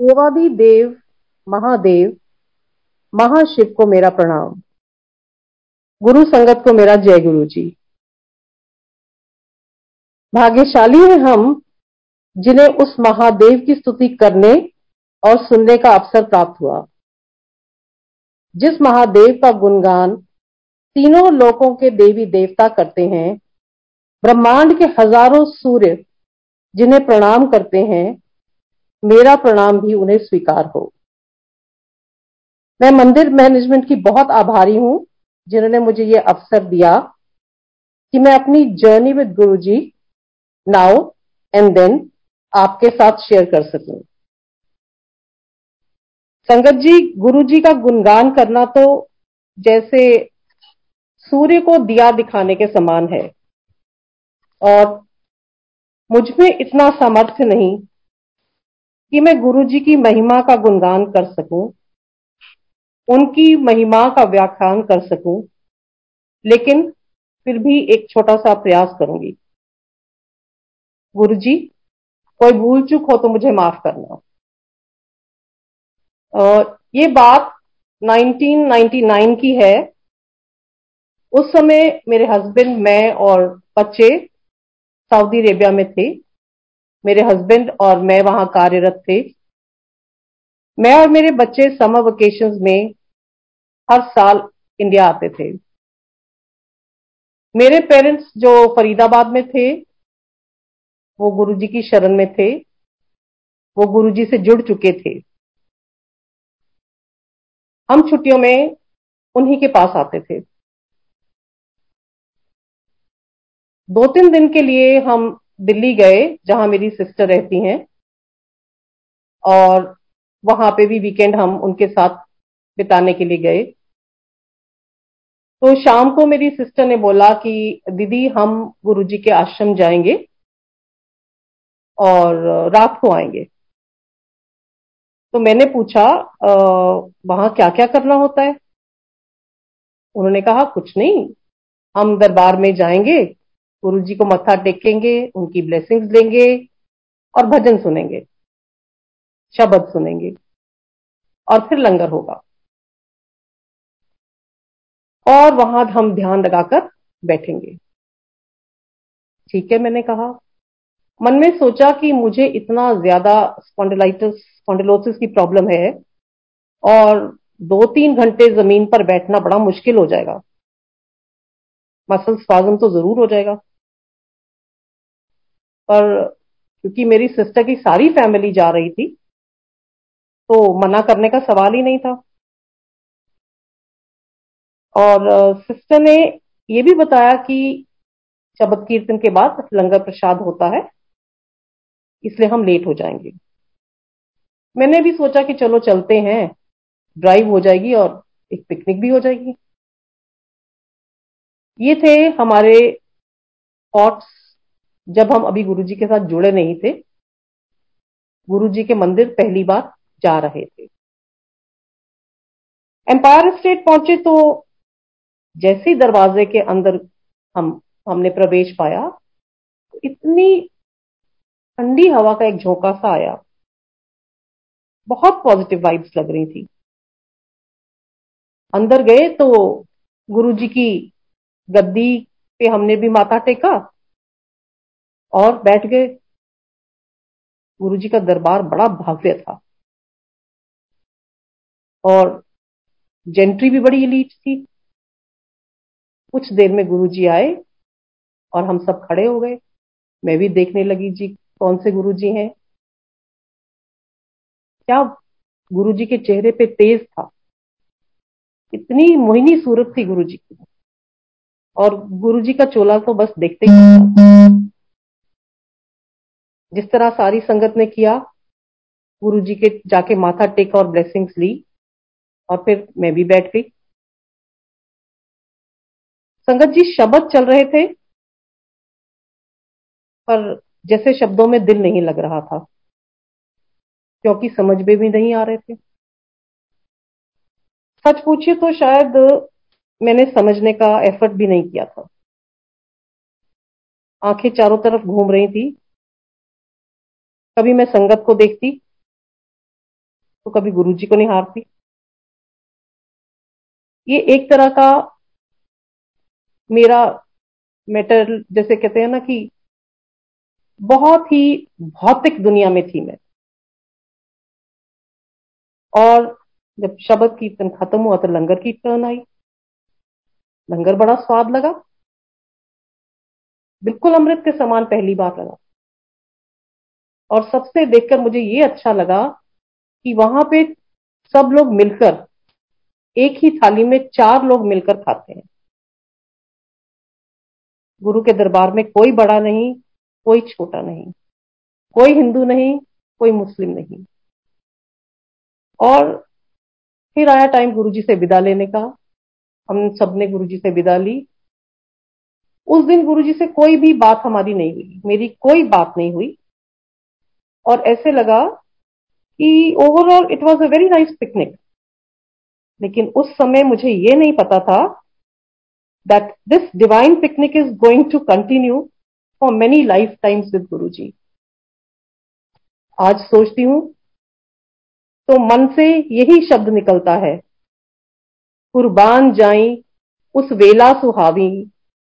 देवादि देव महादेव, महाशिव को मेरा प्रणाम। गुरु संगत को मेरा जय गुरु जी भाग्यशाली हैं हम, जिन्हें उस महादेव की स्तुति करने और सुनने का अवसर प्राप्त हुआ। जिस महादेव का गुणगान तीनों लोकों के देवी देवता करते हैं, ब्रह्मांड के हज़ारों सूर्य जिन्हें प्रणाम करते हैं मेरा प्रणाम भी उन्हें स्वीकार हो। मैं मंदिर मैनेजमेंट की बहुत आभारी हूँ, जिन्होंने मुझे ये अवसर दिया कि मैं अपनी journey with Guru ji now and then आपके साथ शेयर कर सकूँ। संगत जी गुरु जी का गुणगान करना तो जैसे सूर्य को दिया दिखाने के समान है। और मुझमें इतना सामर्थ्य नहीं कि मैं गुरु जी की महिमा का गुणगान कर सकूँ, उनकी महिमा का व्याख्यान कर सकूँ, लेकिन फिर भी एक छोटा सा प्रयास करूँगी। गुरु जी कोई भूल चूक हो तो मुझे माफ़ करना। और ये बात 1999 की है। उस समय मेरे हस्बैंड, मैं और बच्चे सऊदी अरेबिया में थे। मेरे हस्बैंड और मैं वहाँ कार्यरत थे। मैं और मेरे बच्चे समर वेकेशन में हर साल इंडिया आते थे। मेरे पेरेंट्स जो फरीदाबाद में थे, वो गुरुजी की शरण में थे, वो गुरुजी से जुड़ चुके थे। हम छुट्टियों में उन्हीं के पास आते थे। दो तीन दिन के लिए हम दिल्ली गए, जहाँ मेरी सिस्टर रहती हैं, और वहाँ पे भी वीकेंड हम उनके साथ बिताने के लिए गए। तो शाम को मेरी सिस्टर ने बोला कि, दीदी, हम गुरुजी के आश्रम जाएँगे और रात को आएँगे। तो मैंने पूछा वहाँ क्या क्या करना होता है? उन्होंने कहा, कुछ नहीं, हम दरबार में जाएँगे गुरु जी को मत्था टेकेंगे, उनकी ब्लेसिंग्स लेंगे और भजन सुनेंगे, शब्द सुनेंगे और फिर लंगर होगा। और वहाँ हम ध्यान लगाकर बैठेंगे। ठीक है, मैंने कहा। मन में सोचा कि मुझे इतना ज़्यादा स्पॉन्डिलाइटिस स्पॉन्डिलोसिस की प्रॉब्लम है और दो तीन घंटे ज़मीन पर बैठना बड़ा मुश्किल हो जाएगा। मसल स्वाजम तो ज़रूर हो जाएगा। पर क्योंकि मेरी सिस्टर की सारी फैमिली जा रही थी तो मना करने का सवाल ही नहीं था। और सिस्टर ने यह भी बताया कि शबद कीर्तन के बाद लंगर प्रसाद होता है, इसलिए हम लेट हो जाएँगे। मैंने भी सोचा कि चलो चलते हैं ड्राइव हो जाएगी और एक पिकनिक भी हो जाएगी। ये थे हमारे थॉट्स जब हम अभी गुरुजी के साथ जुड़े नहीं थे, गुरुजी के मंदिर पहली बार जा रहे थे। एम्पायर स्टेट पहुँचे तो जैसे ही दरवाजे के अंदर हम, हमने प्रवेश पाया तो इतनी ठंडी हवा का एक झोंका सा आया। बहुत पॉजिटिव वाइब्स लग रही थी। अंदर गए तो गुरुजी की गद्दी पे हमने भी माथा टेका और बैठ गए। गुरु जी का दरबार बड़ा भव्य था। और जेंट्री भी बड़ी इलीट थी। कुछ देर में गुरु जी आए और हम सब खड़े हो गए। मैं भी देखने लगी, जी, कौन से गुरु जी हैं? क्या गुरु जी के चेहरे पे तेज था? इतनी मोहिनी सूरत थी गुरु जी की। और गुरु जी का चोला तो बस देखते ही जिस तरह सारी संगत ने किया, गुरु जी के जाके माथा टेका और ब्लेसिंग्स ली, और फिर मैं भी बैठ गई। संगत जी, शब्द चल रहे थे, पर जैसे शब्दों में दिल नहीं लग रहा था, क्योंकि समझ में भी नहीं आ रहे थे। सच पूछिए तो शायद मैंने समझने का एफर्ट भी नहीं किया था। आँखें चारों तरफ़ घूम रही थी कभी मैं संगत को देखती तो कभी गुरुजी को नहीं हारती ये एक तरह का मेरा मेटर जैसे कहते हैं ना कि बहुत ही भौतिक दुनिया में थी मैं। और जब शब्द कीर्तन खत्म हुआ तो लंगर की टर्न आई। लंगर बड़ा स्वाद लगा। बिल्कुल अमृत के समान पहली बार लगा। और सबसे देखकर मुझे ये अच्छा लगा कि वहाँ पे सब लोग मिलकर, एक ही थाली में चार लोग मिलकर खाते हैं। गुरु के दरबार में कोई बड़ा नहीं, कोई छोटा नहीं, कोई हिंदू नहीं, कोई मुस्लिम नहीं। और फिर आया टाइम गुरुजी से विदा लेने का। हम सबने गुरुजी से विदा ली। उस दिन गुरुजी से कोई भी बात हमारी नहीं हुई। मेरी कोई बात नहीं हुई। और ऐसे लगा कि overall it was a very nice picnic लेकिन उस समय मुझे ये नहीं पता था that this divine picnic is going to continue for many life times with Guru ji आज सोचती हूँ तो मन से यही शब्द निकलता है, कुर्बान जाई उस वेला सुहावी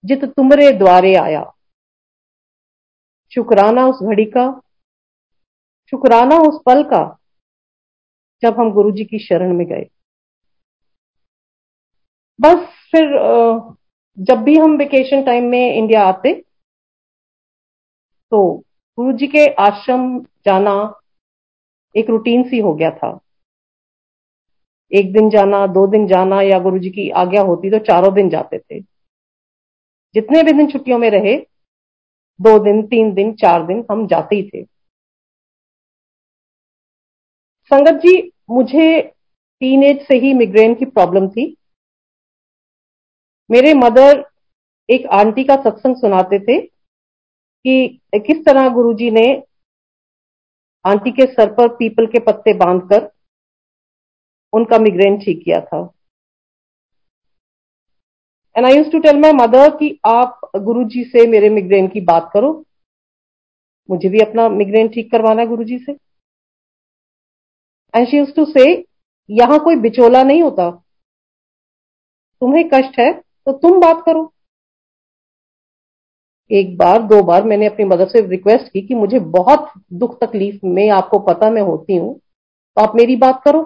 जित तुमरे द्वारे आया। शुक्राना उस घड़ी का शुक्राना उस पल का, जब हम गुरु जी की शरण में गए। बस फिर जब भी हम वेकेशन टाइम में इंडिया आते तो गुरु जी के आश्रम जाना एक रूटीन सी हो गया था। एक दिन जाना, दो दिन जाना या गुरु जी की आज्ञा होती तो चारों दिन जाते थे। जितने भी दिन छुट्टियों में रहे, दो दिन, तीन दिन, चार दिन हम जाते ही थे। संगत जी, मुझे टीन एज से ही मिग्रेन की प्रॉब्लम थी। मेरे मदर एक आंटी का सत्संग सुनाते थे कि किस तरह गुरुजी ने आंटी के सर पर पीपल के पत्ते बांधकर उनका मिग्रेन ठीक किया था। And I use to tell my mother कि आप गुरुजी से मेरे मिग्रेन की बात करो। मुझे भी अपना मिग्रेन ठीक करवाना है गुरुजी से। एंड शी टू से यहाँ कोई बिचोला नहीं होता। तुम्हें कष्ट है तो तुम बात करो. एक बार, दो बार मैंने अपनी मदर से रिक्वेस्ट की कि मुझे बहुत दुख तकलीफ़ में आपको पता मैं होती हूँ तो आप मेरी बात करो।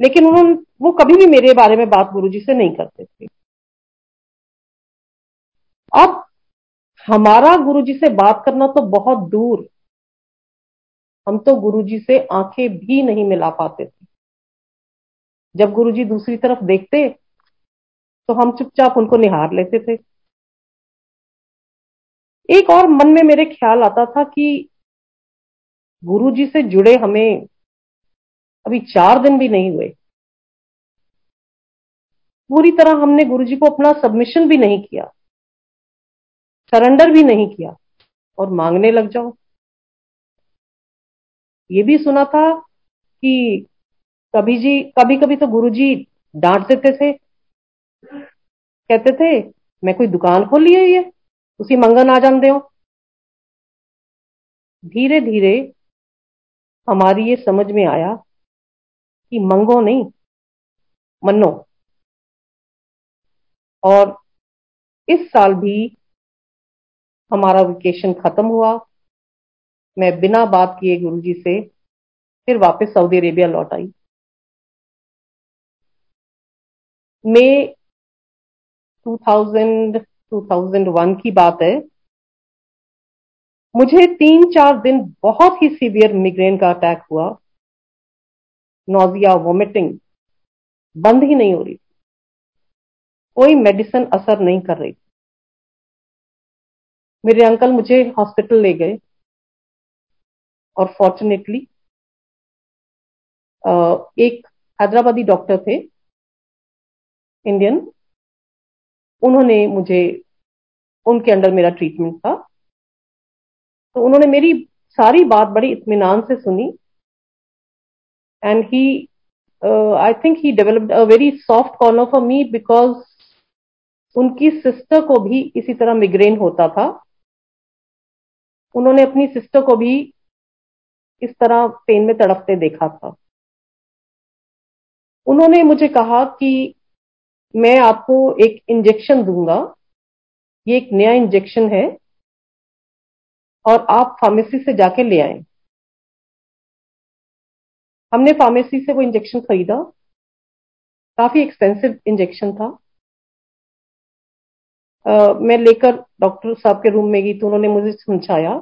लेकिन उन्होंने वो कभी भी मेरे बारे में बात गुरुजी से नहीं करते थे। अब हमारा गुरुजी से बात करना तो बहुत दूर। हम तो गुरुजी से आँखें भी नहीं मिला पाते थे। जब गुरुजी दूसरी तरफ़ देखते तो हम चुपचाप उनको निहार लेते थे। एक और मन में मेरे ख्याल आता था कि गुरु जी से जुड़े हमें अभी चार दिन भी नहीं हुए। पूरी तरह हमने गुरु जी को अपना सबमिशन भी नहीं किया। सरेंडर भी नहीं किया। और मांगने लग जाओ। ये भी सुना था कि कभी जी कभी कभी तो गुरु जी डांट देते थे। कहते थे, मैं कोई दुकान खोल ली है उसी मंगन आ जाते हो धीरे धीरे हमारी ये समझ में आया कि मंगो नहीं मनो और इस साल भी हमारा वेकेशन खत्म हुआ। मैं बिना बात किए गुरुजी से फिर वापस सऊदी अरेबिया लौट आई। मई 2000 2001 की बात है। मुझे तीन चार दिन बहुत ही सीवियर मिग्रेन का अटैक हुआ। नोजिया वोमिटिंग बंद ही नहीं हो रही कोई मेडिसिन असर नहीं कर रही मेरे अंकल मुझे हॉस्पिटल ले गए। और फॉर्चुनेटली एक हैदराबादी डॉक्टर थे, इंडियन। उन्होंने मुझे, उनके अंडर मेरा ट्रीटमेंट था। तो उन्होंने मेरी सारी बात बड़ी इत्मीनान से सुनी। And he I think he developed a very soft corner for me because उनकी सिस्टर को भी इसी तरह मिग्रेन होता था। उन्होंने अपनी सिस्टर को भी इस तरह पेन में तड़पते देखा था। उन्होंने मुझे कहा कि मैं आपको एक इंजेक्शन दूँगा। ये एक नया इंजेक्शन है और आप फार्मेसी से जाके ले आए। हमने फार्मेसी से वो इंजेक्शन खरीदा। काफ़ी एक्सपेंसिव इंजेक्शन था। आ, मैं लेकर डॉक्टर साहब के रूम में गई तो उन्होंने मुझे समझाया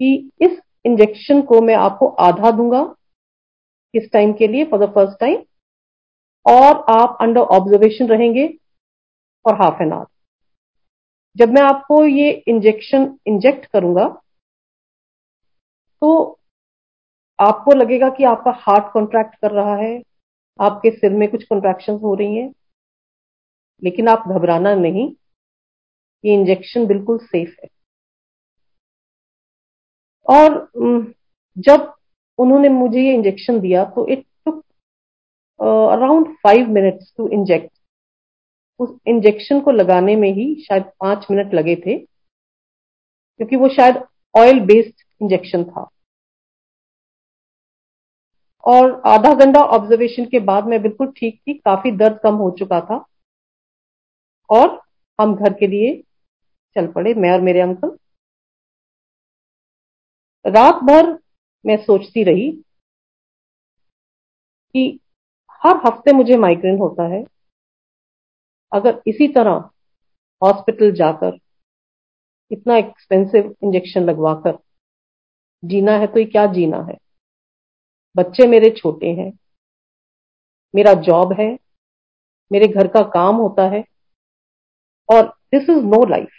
कि इस इंजेक्शन को मैं आपको आधा दूँगा। इस टाइम के लिए? फॉर द फ़र्स्ट टाइम और आप अंडर ऑब्जर्वेशन रहेंगे फॉर हाफ़ एन आवर जब मैं आपको ये इंजेक्शन इंजेक्ट करूँगा तो आपको लगेगा कि आपका हार्ट कॉन्ट्रैक्ट कर रहा है, आपके सिर में कुछ कॉन्ट्रैक्शन हो रही हैं, लेकिन आप घबराना नहीं, ये इंजेक्शन बिल्कुल सेफ़ है। और जब उन्होंने मुझे ये इंजेक्शन दिया तो it took around five minutes to inject उस इंजेक्शन को लगाने में ही शायद पाँच मिनट लगे थे, क्योंकि वो शायद ऑयल बेस्ड इंजेक्शन था। और आधा घंटा ऑब्जर्वेशन के बाद मैं बिल्कुल ठीक थी, काफ़ी दर्द कम हो चुका था। और हम घर के लिए चल पड़े, मैं और मेरे अंकल। रात भर मैं सोचती रही कि हर हफ़्ते मुझे माइग्रेन होता है। अगर इसी तरह हॉस्पिटल जाकर इतना एक्सपेंसिव इंजेक्शन लगवाकर जीना है तो ये क्या जीना है? बच्चे मेरे छोटे हैं, मेरा जॉब है, मेरे घर का काम होता है, और दिस इज़ नो लाइफ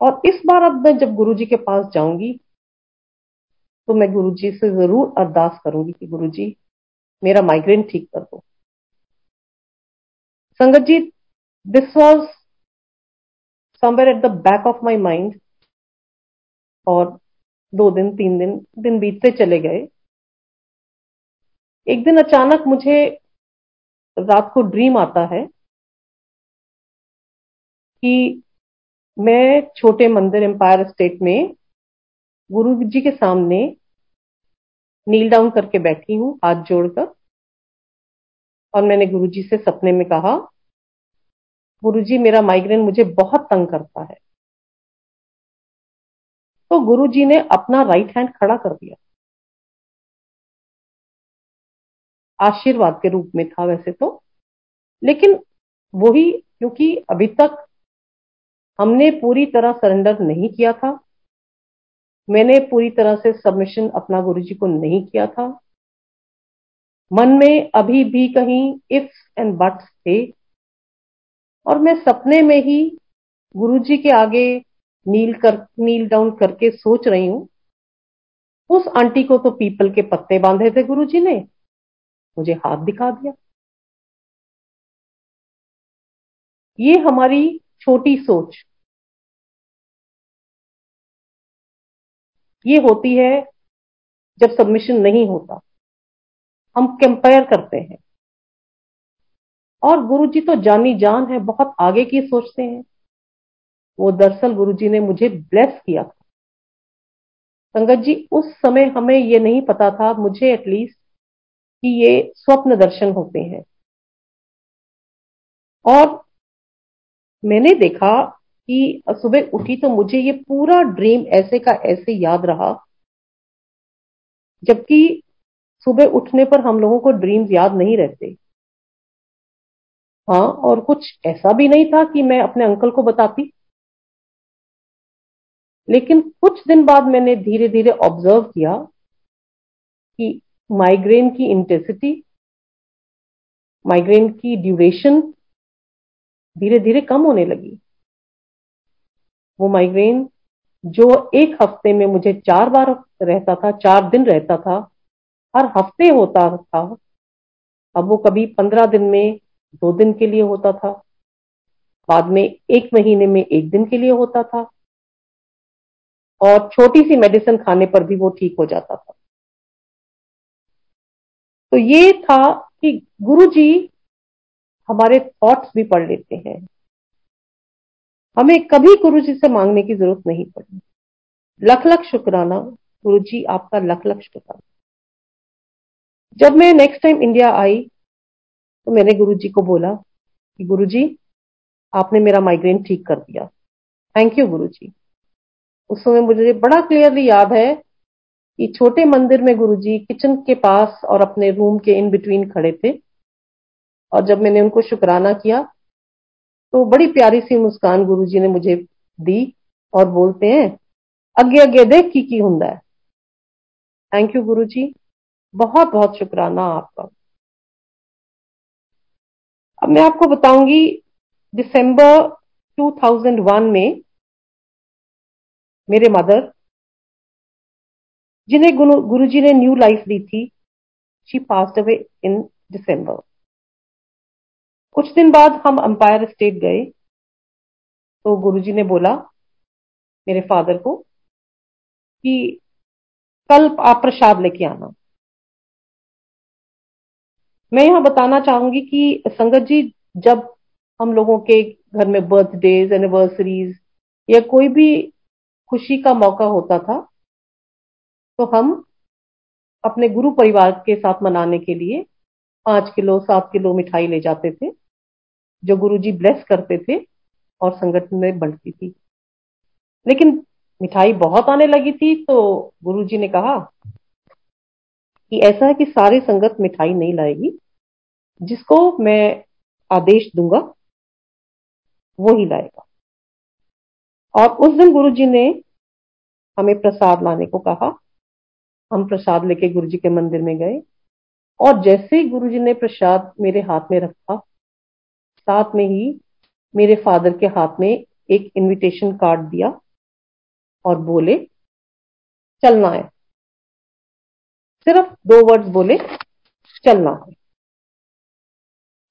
और इस बार अब मैं जब गुरुजी के पास जाऊँगी तो मैं गुरु जी से ज़रूर अरदास करूँगी कि गुरु जी मेरा माइग्रेन ठीक कर दो। Sangat ji this was somewhere at the back of my mind और दो दिन, तीन दिन दिन बीतते चले गए। एक दिन अचानक मुझे रात को ड्रीम आता है कि मैं छोटे मंदिर एम्पायर स्टेट में गुरु जी के सामने नील डाउन करके बैठी हूँ, हाथ जोड़कर। और मैंने गुरुजी से सपने में कहा, गुरुजी, मेरा माइग्रेन मुझे बहुत तंग करता है। तो गुरुजी ने अपना राइट हैंड खड़ा कर दिया। आशीर्वाद के रूप में था वैसे तो। लेकिन वही, क्योंकि अभी तक हमने पूरी तरह सरेंडर नहीं किया था। मैंने पूरी तरह से सबमिशन अपना गुरुजी को नहीं किया था। मन में अभी भी कहीं इफ्स एंड बट्स थे और मैं सपने में ही गुरुजी के आगे नील कर नील डाउन करके सोच रही हूँ। उस आंटी को तो पीपल के पत्ते बांधे थे गुरुजी ने। मुझे हाथ दिखा दिया। ये हमारी छोटी सोच ये होती है जब सबमिशन नहीं होता। हम कंपेयर करते हैं। और गुरुजी तो जानी जान है, बहुत आगे की सोचते हैं। वो दरअसल गुरुजी ने मुझे ब्लेस किया था। संगत जी, उस समय हमें ये नहीं पता था, मुझे एटलीस्ट कि ये स्वप्न दर्शन होते हैं। और मैंने देखा कि सुबह उठी तो मुझे ये पूरा ड्रीम ऐसे का ऐसे याद रहा। जबकि सुबह उठने पर हम लोगों को ड्रीम्स याद नहीं रहते। हाँ और कुछ ऐसा भी नहीं था कि मैं अपने अंकल को बताती। लेकिन कुछ दिन बाद मैंने धीरे धीरे ऑब्ज़र्व किया कि माइग्रेन की इंटेंसिटी माइग्रेन की ड्यूरेशन धीरे धीरे कम होने लगी। वो माइग्रेन जो एक हफ़्ते में मुझे चार बार रहता था, चार दिन रहता था, हर हफ़्ते होता था। अब वो कभी पंद्रह दिन में, दो दिन के लिए होता था। बाद में एक महीने में एक दिन के लिए होता था। और छोटी सी मेडिसिन खाने पर भी वो ठीक हो जाता था। तो ये था कि गुरु जी हमारे थॉट्स भी पढ़ लेते हैं। हमें कभी गुरु जी से मांगने की ज़रूरत नहीं पड़ी। लख लख शुक्राना, गुरु जी आपका लख लख शुक्राना। जब मैं नेक्स्ट टाइम इंडिया आई तो मैंने गुरु जी को बोला कि गुरु जी, आपने मेरा माइग्रेन ठीक कर दिया। थैंक यू गुरु जी। उस समय मुझे बड़ा क्लियरली याद है कि छोटे मंदिर में गुरु जी किचन के पास और अपने रूम के इन बिटवीन खड़े थे। और जब मैंने उनको शुक्राना किया तो बड़ी प्यारी सी मुस्कान गुरु जी ने मुझे दी और बोलते हैं, अगे अगे देख की की है। थैंक यू गुरु जी बहुत बहुत शुक्राना आपका। अब मैं आपको बताऊँगी, दिसंबर 2001 में मेरे मदर, जिन्हें गुरु जी ने न्यू लाइफ दी थी, she passed away in December कुछ दिन बाद हम अंपायर स्टेट गए तो गुरुजी ने बोला मेरे फादर को कि कल आप प्रसाद लेके आना। मैं यहाँ बताना चाहूँगी कि संगत जी, जब हम लोगों के घर में बर्थडेज एनिवर्सरीज या कोई भी खुशी का मौका होता था तो हम अपने गुरु परिवार के साथ मनाने के लिए पाँच किलो, सात किलो मिठाई ले जाते थे। जो गुरुजी ब्लेस करते थे और संगठन में बढ़ती थी। लेकिन मिठाई बहुत आने लगी थी तो गुरुजी ने कहा कि ऐसा है कि सारी संगत मिठाई नहीं लाएगी, जिसको मैं आदेश दूँगा वो ही लाएगा। और उस दिन गुरुजी ने हमें प्रसाद लाने को कहा। हम प्रसाद लेके गुरुजी के मंदिर में गए और जैसे ही गुरुजी ने प्रसाद मेरे हाथ में रखा साथ में ही मेरे फादर के हाथ में एक इनविटेशन कार्ड दिया और बोले, चलना है। सिर्फ़ दो वर्ड्स बोले, चलना है।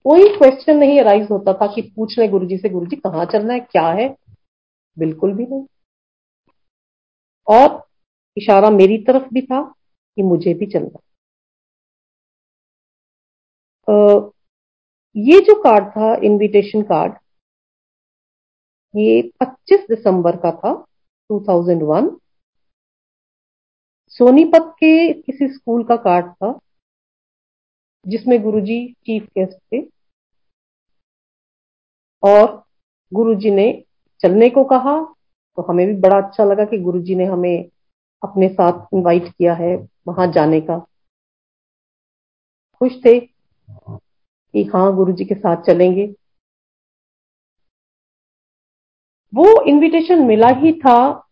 कोई क्वेश्चन नहीं अराइज होता था कि पूछ ले गुरुजी से, गुरुजी, कहाँ चलना है? क्या है? बिल्कुल भी नहीं। और इशारा मेरी तरफ़ भी था कि मुझे भी चलना ये जो कार्ड था इनविटेशन कार्ड ये 25 दिसंबर का था 2001 सोनीपत के किसी स्कूल का कार्ड था, जिसमें गुरुजी चीफ गेस्ट थे, और गुरुजी ने चलने को कहा तो हमें भी बड़ा अच्छा लगा कि गुरुजी ने हमें अपने साथ इनवाइट किया है वहाँ जाने का। खुश थे। कि हाँ गुरु जी के साथ चलेंगे। वो इनविटेशन मिला ही था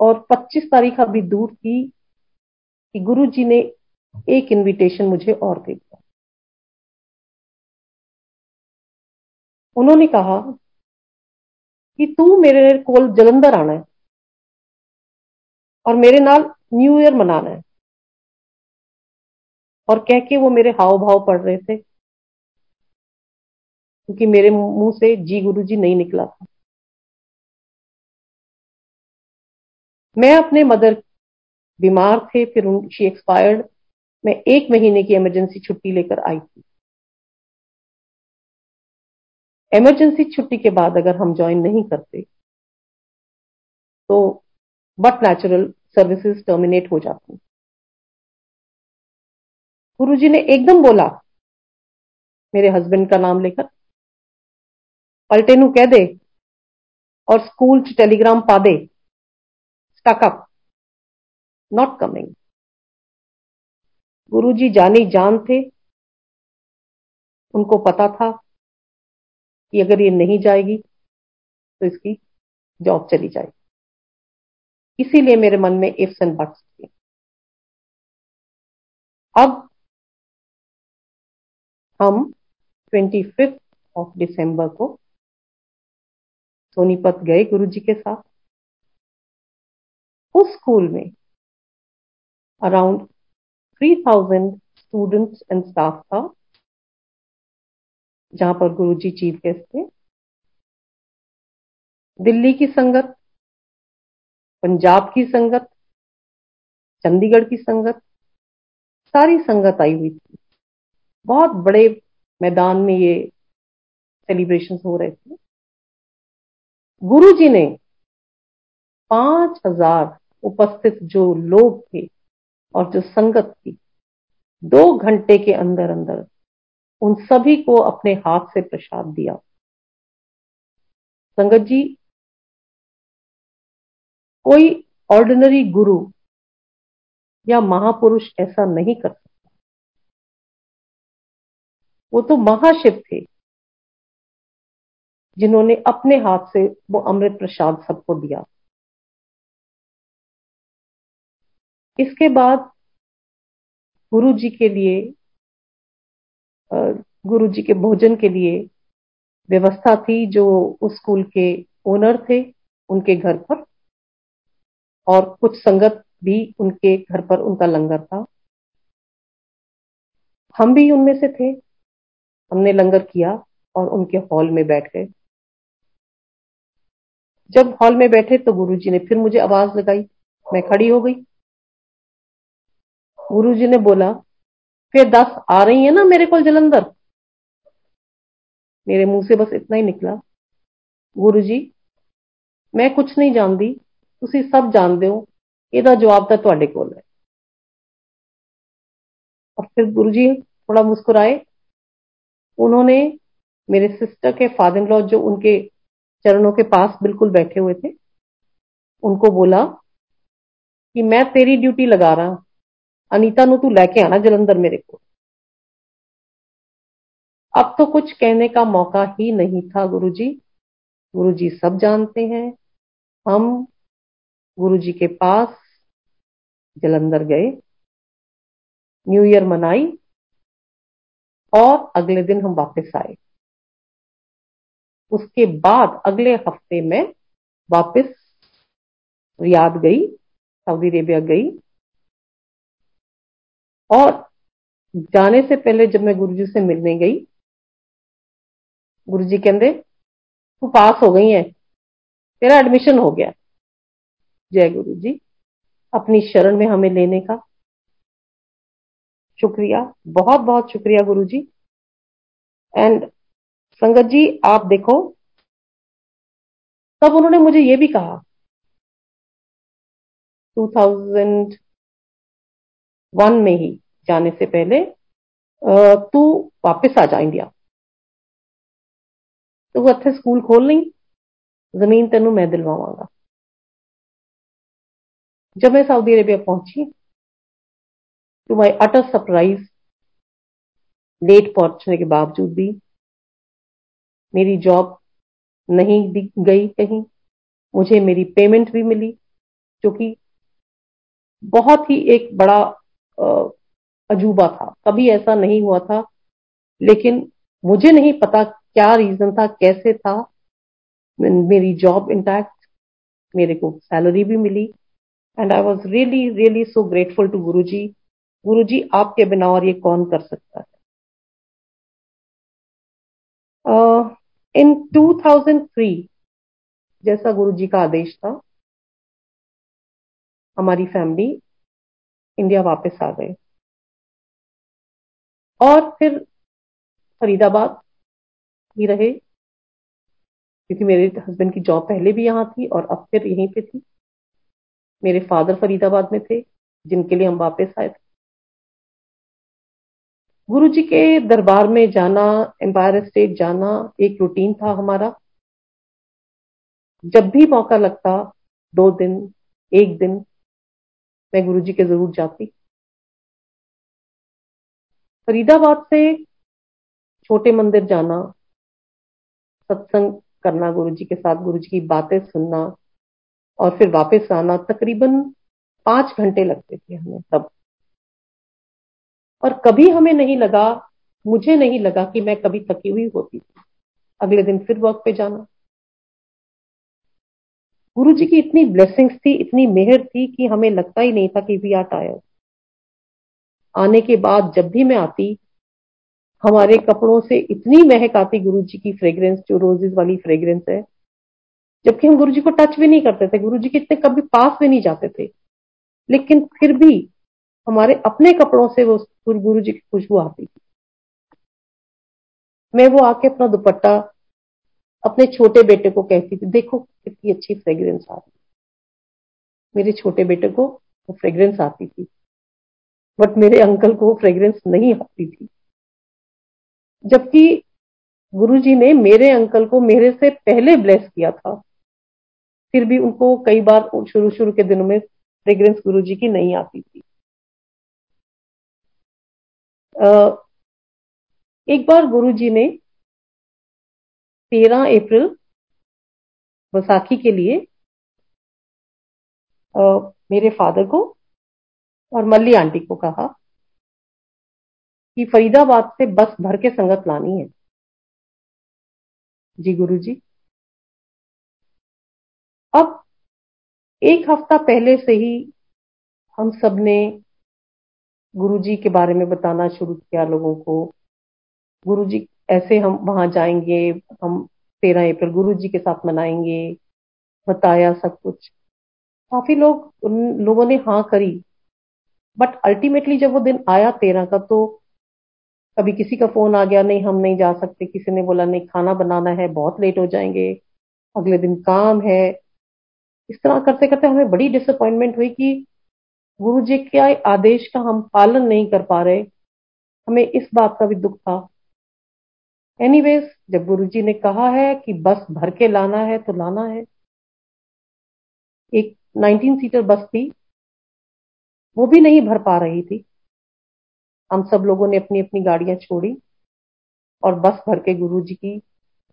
और 25 तारीख अभी दूर थी कि गुरु जी ने एक इनविटेशन मुझे और दे दिया। उन्होंने कहा कि तू मेरे कोल जलंधर आना है और मेरे नाल न्यू ईयर मनाना है। और कह के वो मेरे हाव भाव पढ़ रहे थे। क्योंकि मेरे मुँह से जी गुरु जी नहीं निकला था। मैं अपने मदर बीमार थे, फिर शी एक्सपायर्ड मैं एक महीने की इमरजेंसी छुट्टी लेकर आई थी। इमरजेंसी छुट्टी के बाद अगर हम ज्वाइन नहीं करते तो बट नेचुरल सर्विसेज़ टर्मिनेट हो जाती। गुरुजी ने एकदम बोला, मेरे हस्बैंड का नाम लेकर नु कह दे और स्कूल च टेलीग्राम पा दे। Stuck up not coming Guru ji जानी जान थे। उनको पता था कि अगर ये नहीं जाएगी तो इसकी जॉब चली जाएगी। इसीलिए मेरे मन में इफ्स एंड बट्स थे। अब हम ट्वेंटी फिफ्थ ऑफ़ दिसंबर को सोनीपत गए गुरु जी के साथ। उस स्कूल में around three thousand students and staff था, जहाँ पर गुरु जी चीफ गेस्ट थे। दिल्ली की संगत, पंजाब की संगत, चंडीगढ़ की संगत, सारी संगत आई हुई थी। बहुत बड़े मैदान में ये सेलिब्रेशन हो रहे थे। गुरु जी ने पाँच हज़ार उपस्थित जो लोग थे और जो संगत थी, दो घंटे के अंदर अंदर उन सभी को अपने हाथ से प्रसाद दिया। संगत जी, कोई ऑर्डिनरी गुरु या महापुरुष ऐसा नहीं कर सकता। वो तो महाशिव थे। जिन्होंने अपने हाथ से वो अमृत प्रसाद सबको दिया। इसके बाद गुरु जी के लिए गुरु जी के भोजन के लिए व्यवस्था थी जो उस स्कूल के ओनर थे उनके घर पर, और कुछ संगत भी उनके घर पर उनका लंगर था। हम भी उनमें से थे, हमने लंगर किया और उनके हॉल में बैठ गए। जब हॉल में बैठे तो गुरुजी ने फिर मुझे आवाज लगाई मैं खड़ी हो गई गुरुजी ने बोला फिर दस आ रही है ना मेरे को जलंधर मेरे मुंह से बस इतना ही निकला गुरु जी मैं कुछ नहीं जानती तुम सब जानते हो ਇਹਦਾ जवाब तो ਤੁਹਾਡੇ ਕੋਲ है और फिर गुरु जी थोड़ा मुस्कुराए उन्होंने मेरे सिस्टर के फादर इन लॉ जो उनके चरणों के पास बिल्कुल बैठे हुए थे। उनको बोला कि मैं तेरी ड्यूटी लगा रहा अनीता, नु तू लेके आना जलंधर मेरे को। अब तो कुछ कहने का मौका ही नहीं था गुरुजी। गुरुजी सब जानते हैं। हम गुरुजी के पास जलंधर गए। न्यू ईयर मनाई और अगले दिन हम वापस आए। उसके बाद अगले हफ़्ते में वापस रियाद गई, सऊदी अरेबिया गई। और जाने से पहले जब मैं गुरुजी से मिलने गई गुरु जी कहते तू पास हो गई है, तेरा एडमिशन हो गया। जय गुरु जी अपनी शरण में हमें लेने का शुक्रिया बहुत बहुत शुक्रिया गुरु जी एंड संगत जी आप देखो तब उन्होंने मुझे ये भी कहा 2001 में ही जाने से पहले तू वापस आ जा इंडिया तो वो ਇੱਥੇ ਸਕੂਲ ਖੋਲ ਲਈ जमीन तेन मैं दिलवावांगा जब मैं सऊदी अरेबिया पहुंची to my utter surprise late पहुंचने के बावजूद भी मेरी जॉब नहीं दिख गई कहीं। मुझे मेरी पेमेंट भी मिली, जो कि बहुत ही एक बड़ा अजूबा था। कभी ऐसा नहीं हुआ था, लेकिन मुझे नहीं पता क्या रीजन था, कैसे था। मेरी जॉब इंटैक्ट मेरे को सैलरी भी मिली। And I was really really so grateful to Guru ji Guru जी आपके बिना और ये कौन कर सकता है? इन uh, 2003 जैसा गुरु जी का आदेश था हमारी फैमिली इंडिया वापस आ गए। और फिर फरीदाबाद ही रहे क्योंकि मेरे हस्बैंड की जॉब पहले भी यहाँ थी और अब फिर यहीं पे थी। मेरे फादर फरीदाबाद में थे जिनके लिए हम वापस आए थे। गुरु जी के दरबार में जाना एम्पायर स्टेट जाना एक रूटीन था हमारा। जब भी मौका लगता, दो दिन, एक दिन, मैं गुरु जी के ज़रूर जाती। फरीदाबाद से छोटे मंदिर जाना, सत्संग करना गुरु जी के साथ गुरु जी की बातें सुनना, और फिर वापस आना, तकरीबन पाँच घंटे लगते थे हमें तब। और कभी हमें नहीं लगा, मुझे नहीं लगा कि मैं कभी थकी हुई होती। थी अगले दिन फिर वर्क पे जाना। गुरु जी की इतनी ब्लेसिंग्स थी, इतनी मेहर थी कि हमें लगता ही नहीं था कि वी आर टायर्ड आने के बाद जब भी मैं आती, हमारे कपड़ों से इतनी महक आती गुरु जी की फ्रेग्रेंस जो रोजेज वाली फ्रेग्रेंस है। जबकि हम गुरु जी को टच भी नहीं करते थे गुरु जी के इतने कभी पास भी नहीं जाते थे। लेकिन फिर भी हमारे अपने कपड़ों से वो गुरु जी की खुशबू आती थी। मैं वो आके अपना दुपट्टा अपने छोटे बेटे को कहती थी, देखो कितनी अच्छी फ्रेग्रेंस आ रही मेरे छोटे बेटे को वो फ्रेग्रेंस आती थी बट मेरे अंकल को फ्रेग्रेंस नहीं आती थी। जबकि गुरुजी ने मेरे अंकल को मेरे से पहले ब्लेस किया था, फिर भी उनको कई बार शुरू शुरू के दिनों में फ्रेग्रेंस गुरुजी की नहीं आती थी। एक बार गुरुजी ने 13 अप्रैल बैसाखी के लिए मेरे फादर को और मल्ली आंटी को कहा कि फरीदाबाद से बस भर के संगत लानी है। जी गुरुजी। अब एक हफ़्ता पहले से ही हम सबने गुरुजी के बारे में बताना शुरू किया लोगों को। गुरुजी ऐसे हम वहाँ जाएँगे, हम तेरह अप्रैल गुरुजी के साथ मनाएँगे, बताया सब कुछ। काफ़ी लोग उन लोगों ने हाँ करी। बट अल्टीमेटली जब वो दिन आया तेरह का तो कभी किसी का फ़ोन आ गया, नहीं, हम नहीं जा सकते। किसी ने बोला, नहीं, खाना बनाना है, बहुत लेट हो जाएँगे। अगले दिन काम है। इस तरह करते करते हमें बड़ी डिसअपॉइंटमेंट हुई कि गुरु जी के आदेश का हम पालन नहीं कर पा रहे। हमें इस बात का भी दुख था। एनीवेज जब गुरु जी ने कहा है कि बस भर के लाना है तो लाना है। एक 19 सीटर बस थी। वो भी नहीं भर पा रही थी। हम सब लोगों ने अपनी अपनी गाड़ियाँ छोड़ी और बस भर के गुरु जी की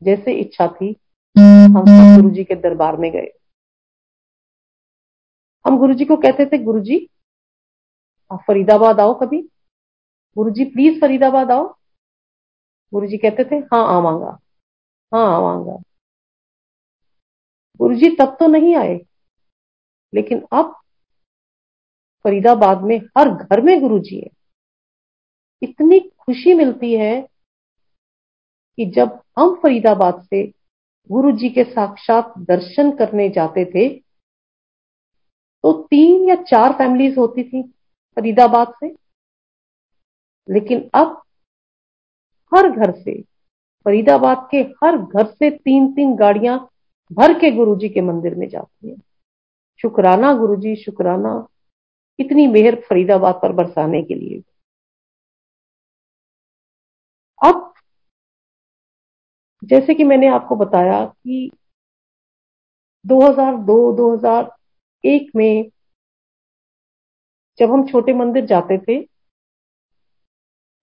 जैसे इच्छा थी, हम सब गुरु जी के दरबार में गए। हम गुरु जी को कहते थे गुरु जी आप फरीदाबाद आओ कभी। गुरु जी प्लीज़ फरीदाबाद आओ। गुरु जी कहते थे हाँ आवांगा। हाँ आवांगा। गुरु जी तब तो नहीं आए, लेकिन अब फरीदाबाद में हर घर में गुरु जी है। इतनी खुशी मिलती है कि जब हम फरीदाबाद से गुरु जी के साक्षात दर्शन करने जाते थे तो तीन या चार फैमिलीज़ होती थी फरीदाबाद से। लेकिन अब हर घर से, फरीदाबाद के हर घर से तीन तीन गाड़ियाँ भर के गुरुजी के मंदिर में जाती हैं। शुक्राना गुरुजी, शुक्राना, इतनी मेहर फरीदाबाद पर बरसाने के लिए। अब जैसे कि मैंने आपको बताया कि 2002-2001 में जब हम छोटे मंदिर जाते थे,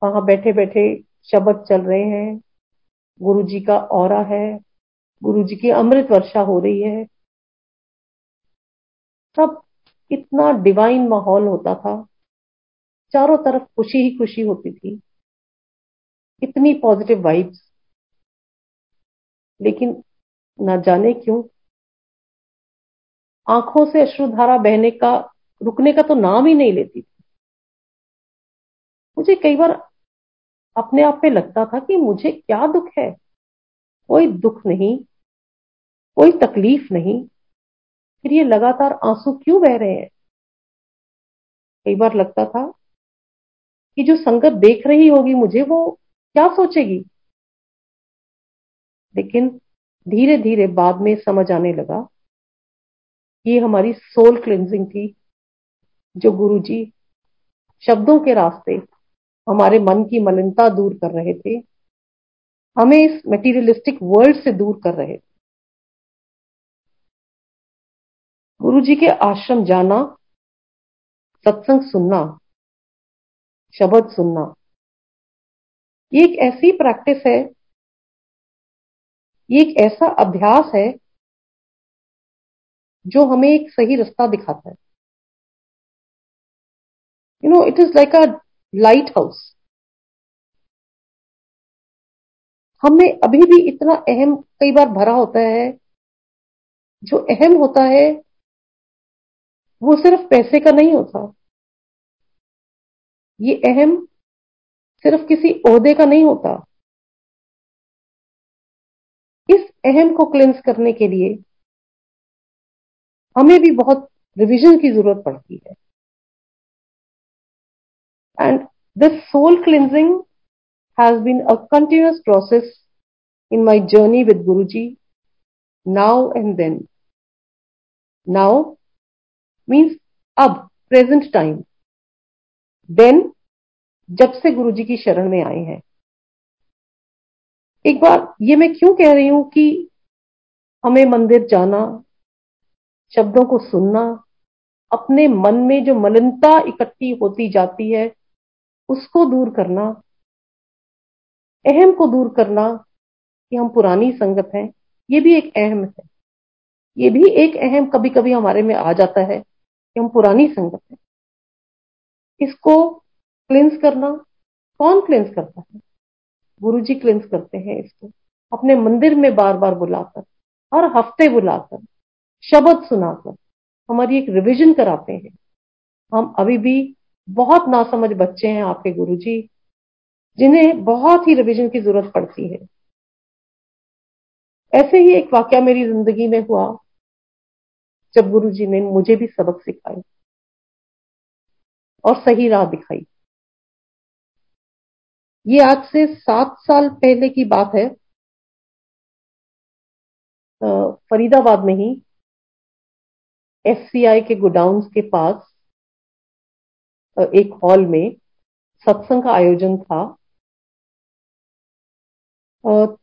वहाँ बैठे बैठे शब्द चल रहे हैं। गुरु जी का और है गुरु जी की अमृत वर्षा हो रही है। सब इतना डिवाइन माहौल होता था। चारों तरफ़ खुशी ही खुशी होती थी। इतनी पॉजिटिव वाइब्स लेकिन ना जाने क्यों आँखों से अश्रुधारा बहने का, रुकने का तो नाम ही नहीं लेती थी। मुझे कई बार अपने आप पे लगता था कि मुझे क्या दुख है। कोई दुख नहीं, कोई तकलीफ़ नहीं, फिर ये लगातार आँसू क्यों बह रहे हैं? कई बार लगता था कि जो संगत देख रही होगी मुझे, वो क्या सोचेगी? लेकिन धीरे धीरे बाद में समझ आने लगा ये हमारी सोल क्लिनजिंग थी, जो गुरु जी शब्दों के रास्ते हमारे मन की मलिनता दूर कर रहे थे, हमें इस मेटीरियलिस्टिक वर्ल्ड से दूर कर रहे थे। गुरु जी के आश्रम जाना, सत्संग सुनना, शब्द सुनना, ये एक ऐसी प्रैक्टिस है, ये एक ऐसा अभ्यास है जो हमें एक सही रास्ता दिखाता है। You know it is like a lighthouse हमें अभी भी इतना अहम कई बार भरा होता है। जो अहम होता है, वो सिर्फ़ पैसे का नहीं होता। ये अहम सिर्फ़ किसी ओहदे का नहीं होता। इस अहम को क्लेंस करने के लिए हमें भी बहुत रिविजन की ज़रूरत पड़ती है। And this soul cleansing has been a continuous process in my journey with Guru ji now and then now means अब प्रेजेंट टाइम देन जब से गुरु जी की शरण में आए हैं। एक बार ये मैं क्यों कह रही हूँ कि हमें मंदिर जाना शब्दों को सुनना, अपने मन में जो मलिनता इकट्ठी होती जाती है, उसको दूर करना, अहम को दूर करना कि हम पुरानी संगत हैं, ये भी एक अहम है। ये भी एक अहम कभी कभी हमारे में आ जाता है कि हम पुरानी संगत हैं। इसको क्लिंस करना, कौन क्लिंस करता है? गुरु जी क्लिंस करते हैं इसको, अपने मंदिर में बार बार बुलाकर, हर हफ़्ते बुलाकर। शब्द सुनाकर, हमारी एक रिविजन कराते हैं। हम अभी भी बहुत नासमझ बच्चे हैं आपके गुरु जी जिन्हें बहुत ही रिविजन की ज़रूरत पड़ती है। ऐसे ही एक वाक्य मेरी ज़िंदगी में हुआ, जब गुरु जी ने मुझे भी सबक सिखाए और सही राह दिखाई। ये आज से सात साल पहले की बात है। फरीदाबाद में ही एफसीआई के गोडाउन के पास एक हॉल में सत्संग का आयोजन था।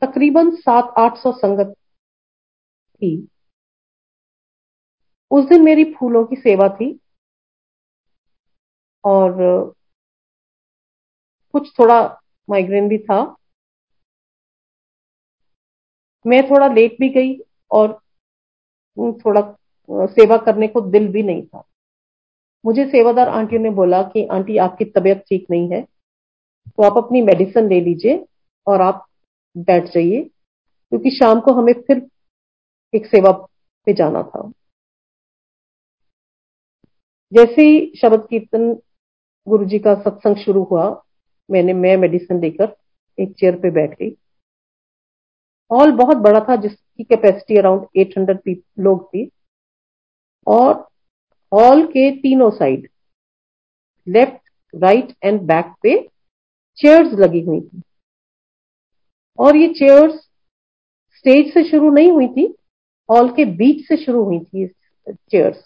तकरीबन सात आठ सौ संगत थी। उस दिन मेरी फूलों की सेवा थी और कुछ थोड़ा माइग्रेन भी था। मैं थोड़ा लेट भी गई और थोड़ा सेवा करने को दिल भी नहीं था। मुझे सेवादार आंटियों ने बोला कि, आंटी, आपकी तबीयत ठीक नहीं है तो आप अपनी मेडिसिन ले लीजिए और आप बैठ जाइए, क्योंकि शाम को हमें फिर एक सेवा पे जाना था। जैसे ही शब्द कीर्तन गुरु जी का सत्संग शुरू हुआ, मैंने, मैं मेडिसिन लेकर एक चेयर पे बैठ गई। हॉल बहुत बड़ा था, जिसकी कैपेसिटी अराउंड 800 लोग थी। और हॉल के तीनों side left right and back पे चेयर्स लगी हुई थी। और ये चेयर्स स्टेज से शुरू नहीं हुई थी हॉल के बीच से शुरू हुई थी चेयर्स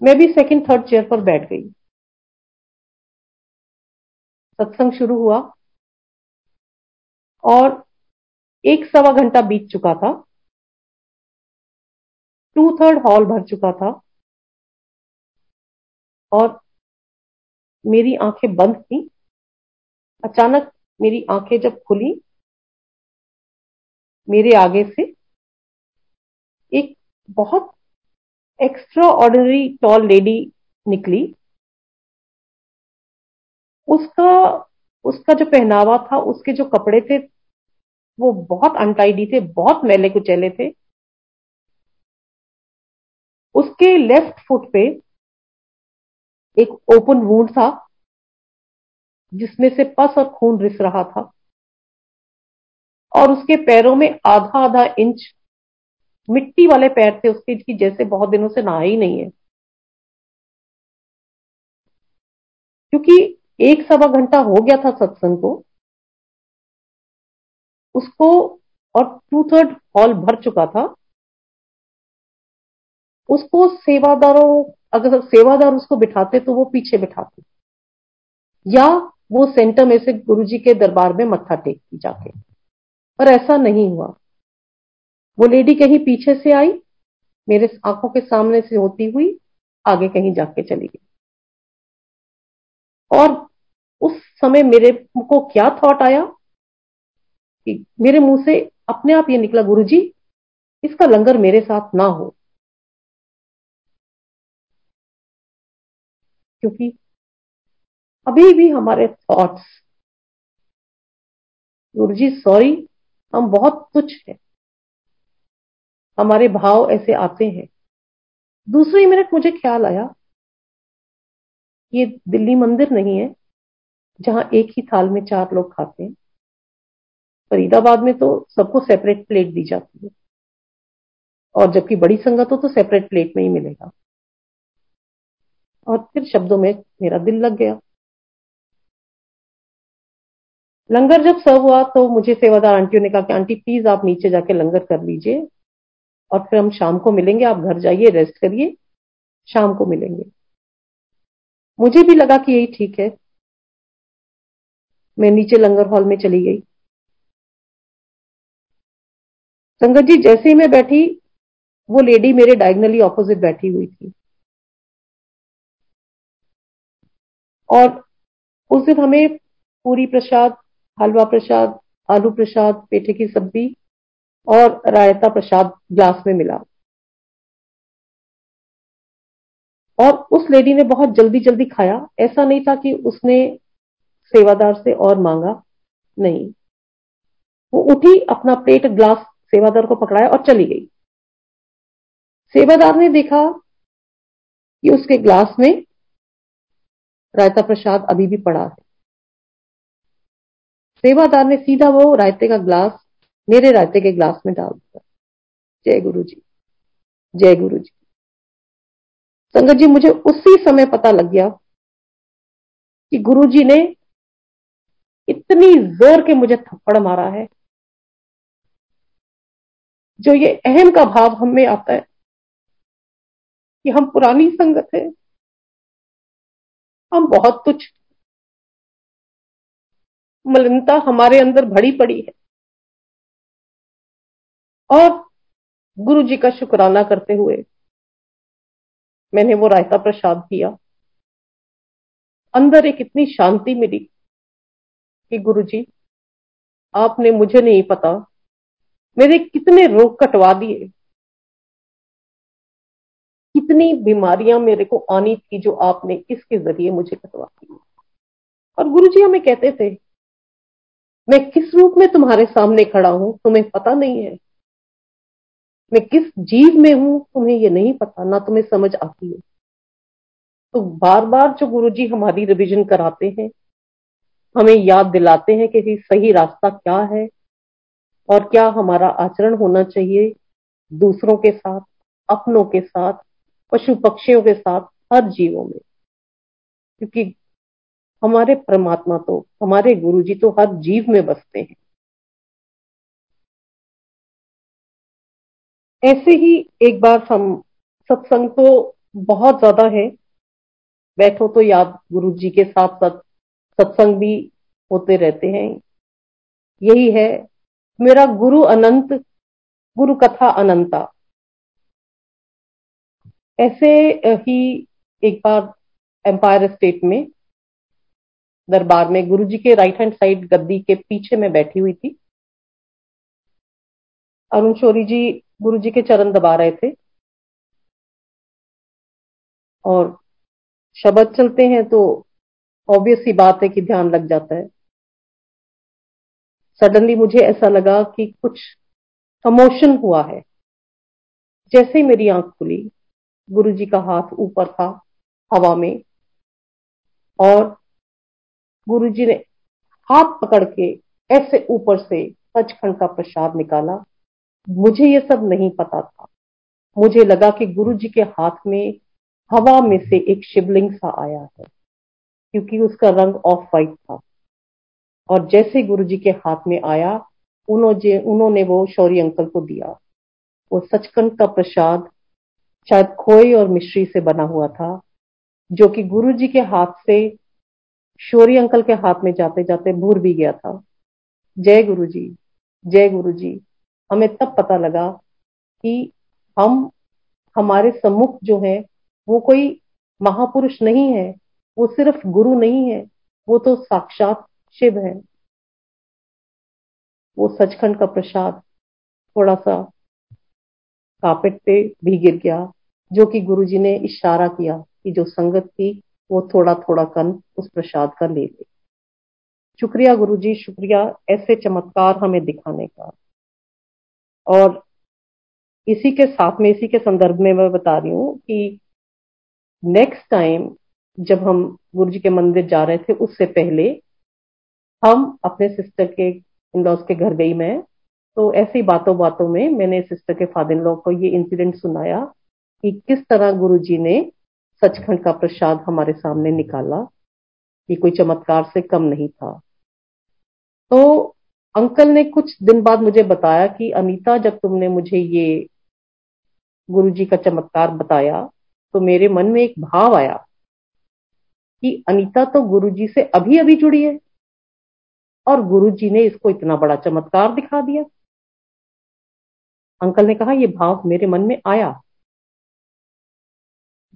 मैं भी सेकंड थर्ड चेयर पर बैठ गई। सत्संग शुरू हुआ। और एक सवा घंटा बीत चुका था। टू थर्ड हॉल भर चुका था और मेरी आँखें बंद थी। अचानक मेरी आँखें जब खुली, मेरे आगे से एक बहुत एक्स्ट्रा ऑर्डिनरी टॉल लेडी निकली। उसका उसका जो पहनावा था, उसके जो कपड़े थे, वो बहुत अनटाइडी थे, बहुत मैले कुचैले थे। उसके लेफ़्ट फुट पे एक ओपन वूंड था, जिसमें से पस और खून रिस रहा था। और उसके पैरों में आधा आधा इंच मिट्टी वाले पैर थे उसके की जैसे बहुत दिनों से नहा ही नहीं है। क्योंकि एक सवा घंटा हो गया था सत्संग को, उसको और टू थर्ड हॉल भर चुका था। उसको सेवादारों, अगर सेवादार उसको बिठाते तो वो पीछे बिठाते। या वो सेंटर में से गुरुजी के दरबार में मत्था टेकती जाके। पर ऐसा नहीं हुआ। वो लेडी कहीं पीछे से आई, मेरे आँखों के सामने से होती हुई आगे कहीं जाके चली गई। और उस समय मेरे को क्या थॉट आया कि मेरे मुँह से अपने आप ये निकला, गुरुजी, इसका लंगर मेरे साथ ना हो। क्योंकि अभी भी हमारे थॉट्स गुरु जी सॉरी हम बहुत तुच्छ हैं। हमारे भाव ऐसे आते हैं। दूसरी मिनट मुझे ख्याल आया, ये दिल्ली मंदिर नहीं है, जहाँ एक ही थाल में चार लोग खाते हैं। फरीदाबाद में तो सबको सेपरेट प्लेट दी जाती है। और जबकि बड़ी संगत हो तो सेपरेट प्लेट में ही मिलेगा। और फिर शब्दों में मेरा दिल लग गया। लंगर जब सर्व हुआ तो मुझे सेवादार आंटियों ने कहा कि, आंटी प्लीज़ आप नीचे जाके लंगर कर लीजिए और फिर हम शाम को मिलेंगे। आप घर जाइए रेस्ट करिए, शाम को मिलेंगे। मुझे भी लगा कि यही ठीक है। मैं नीचे लंगर हॉल में चली गई। संगत जी, जैसे ही मैं बैठी, वो लेडी मेरे डायगनली ऑपोजिट बैठी हुई थी। और उस दिन हमें पूरी प्रसाद, हलवा प्रसाद, आलू प्रसाद, पेठे की सब्ज़ी और रायता प्रसाद ग्लास में मिला। और उस लेडी ने बहुत जल्दी जल्दी खाया। ऐसा नहीं था कि उसने सेवादार से और मांगा। नहीं। वो उठी, अपना प्लेट ग्लास सेवादार को पकड़ाया और चली गई। सेवादार ने देखा कि उसके ग्लास में रायता प्रसाद अभी भी पड़ा है। सेवादार ने सीधा वो रायते का ग्लास, मेरे रायते के ग्लास में डाल दिया। जय गुरु जी जय गुरु जी संगत जी, मुझे उसी समय पता लग गया कि गुरु जी ने इतनी ज़ोर के मुझे थप्पड़ मारा है। जो ये अहम का भाव हमें आता है कि हम पुरानी संगत है हम बहुत कुछ मलिनता हमारे अंदर भरी पड़ी है। और गुरु जी का शुक्राना करते हुए मैंने वो रायता प्रसाद किया। अंदर एक इतनी शांति मिली कि गुरु जी आपने मुझे नहीं पता, मेरे कितने रोग कटवा दिए। कितनी बीमारियाँ मेरे को आनी थी जो आपने इसके ज़रिए मुझे कटवा दी। और गुरु जी हमें कहते थे, मैं किस रूप में तुम्हारे सामने खड़ा हूँ तुम्हें पता नहीं है। मैं किस जीव में हूँ तुम्हें ये नहीं पता, ना तुम्हें समझ आती है। तो बार बार जो गुरु जी हमारी रिविजन कराते हैं, हमें याद दिलाते हैं कि सही रास्ता क्या है और क्या हमारा आचरण होना चाहिए दूसरों के साथ, अपनों के साथ पशु पक्षियों के साथ हर जीवों में। क्योंकि हमारे परमात्मा तो हमारे गुरु जी तो हर जीव में बसते हैं। ऐसे ही एक बार हम सत्संग तो बहुत ज़्यादा है। बैठो तो याद गुरु जी के साथ साथ सत्संग भी होते रहते हैं। यही है, मेरा गुरु अनंत, गुरु कथा अनंता। ऐसे ही एक बार एम्पायर स्टेट में, दरबार में गुरु जी के राइट हैंड साइड गद्दी के पीछे में बैठी हुई थी। अरुण शोरी जी गुरु जी के चरण दबा रहे थे। और शब्द चलते हैं तो ऑब्वियस सी बात है कि ध्यान लग जाता है। सडनली मुझे ऐसा लगा कि कुछ कमोशन हुआ है। जैसे ही मेरी आँख खुली गुरु जी का हाथ ऊपर था हवा में और गुरु जी ने हाथ पकड़ के ऐसे ऊपर से सचखंड का प्रसाद निकाला। मुझे ये सब नहीं पता था। मुझे लगा कि गुरु जी के हाथ में हवा में से एक शिवलिंग सा आया है, क्योंकि उसका रंग ऑफ़ वाइट था। और जैसे गुरु जी के हाथ में आया, उन्होंने उन्होंने वो शौर्य अंकल को दिया। वो सचखंड का प्रसाद शायद खोए और मिश्री से बना हुआ था, जो कि गुरु जी के हाथ से शौर्य अंकल के हाथ में जाते जाते भूर भी गया था। जय गुरु जी जय गुरु जी हमें तब पता लगा कि हम, हमारे सम्मुख जो है, वो कोई महापुरुष नहीं है, वो सिर्फ़ गुरु नहीं है, वो तो साक्षात शिव है। वो सचखंड का प्रसाद थोड़ा सा कापेट पे भी गिर गया, जो कि गुरुजी ने इशारा किया कि जो संगत थी, वो थोड़ा थोड़ा कन उस प्रसाद का ले ले। शुक्रिया गुरुजी, शुक्रिया ऐसे चमत्कार हमें दिखाने का। और इसी के साथ में, इसी के संदर्भ में मैं बता रही हूँ कि नेक्स्ट टाइम जब हम गुरु जी के मंदिर जा रहे थे, उससे पहले हम अपने सिस्टर के लॉज के घर गई मैं। तो ऐसी बातों बातों में मैंने सिस्टर के फादर इन लॉ को ये इंसिडेंट सुनाया कि किस तरह गुरु जी ने सचखंड का प्रसाद हमारे सामने निकाला। ये कोई चमत्कार से कम नहीं था। तो अंकल ने कुछ दिन बाद मुझे बताया कि अनीता, जब तुमने मुझे ये गुरु जी का चमत्कार बताया तो मेरे मन में एक भाव आया कि अनीता तो गुरुजी से अभी अभी जुड़ी है और गुरुजी ने इसको इतना बड़ा चमत्कार दिखा दिया। अंकल ने कहा, ये भाव मेरे मन में आया।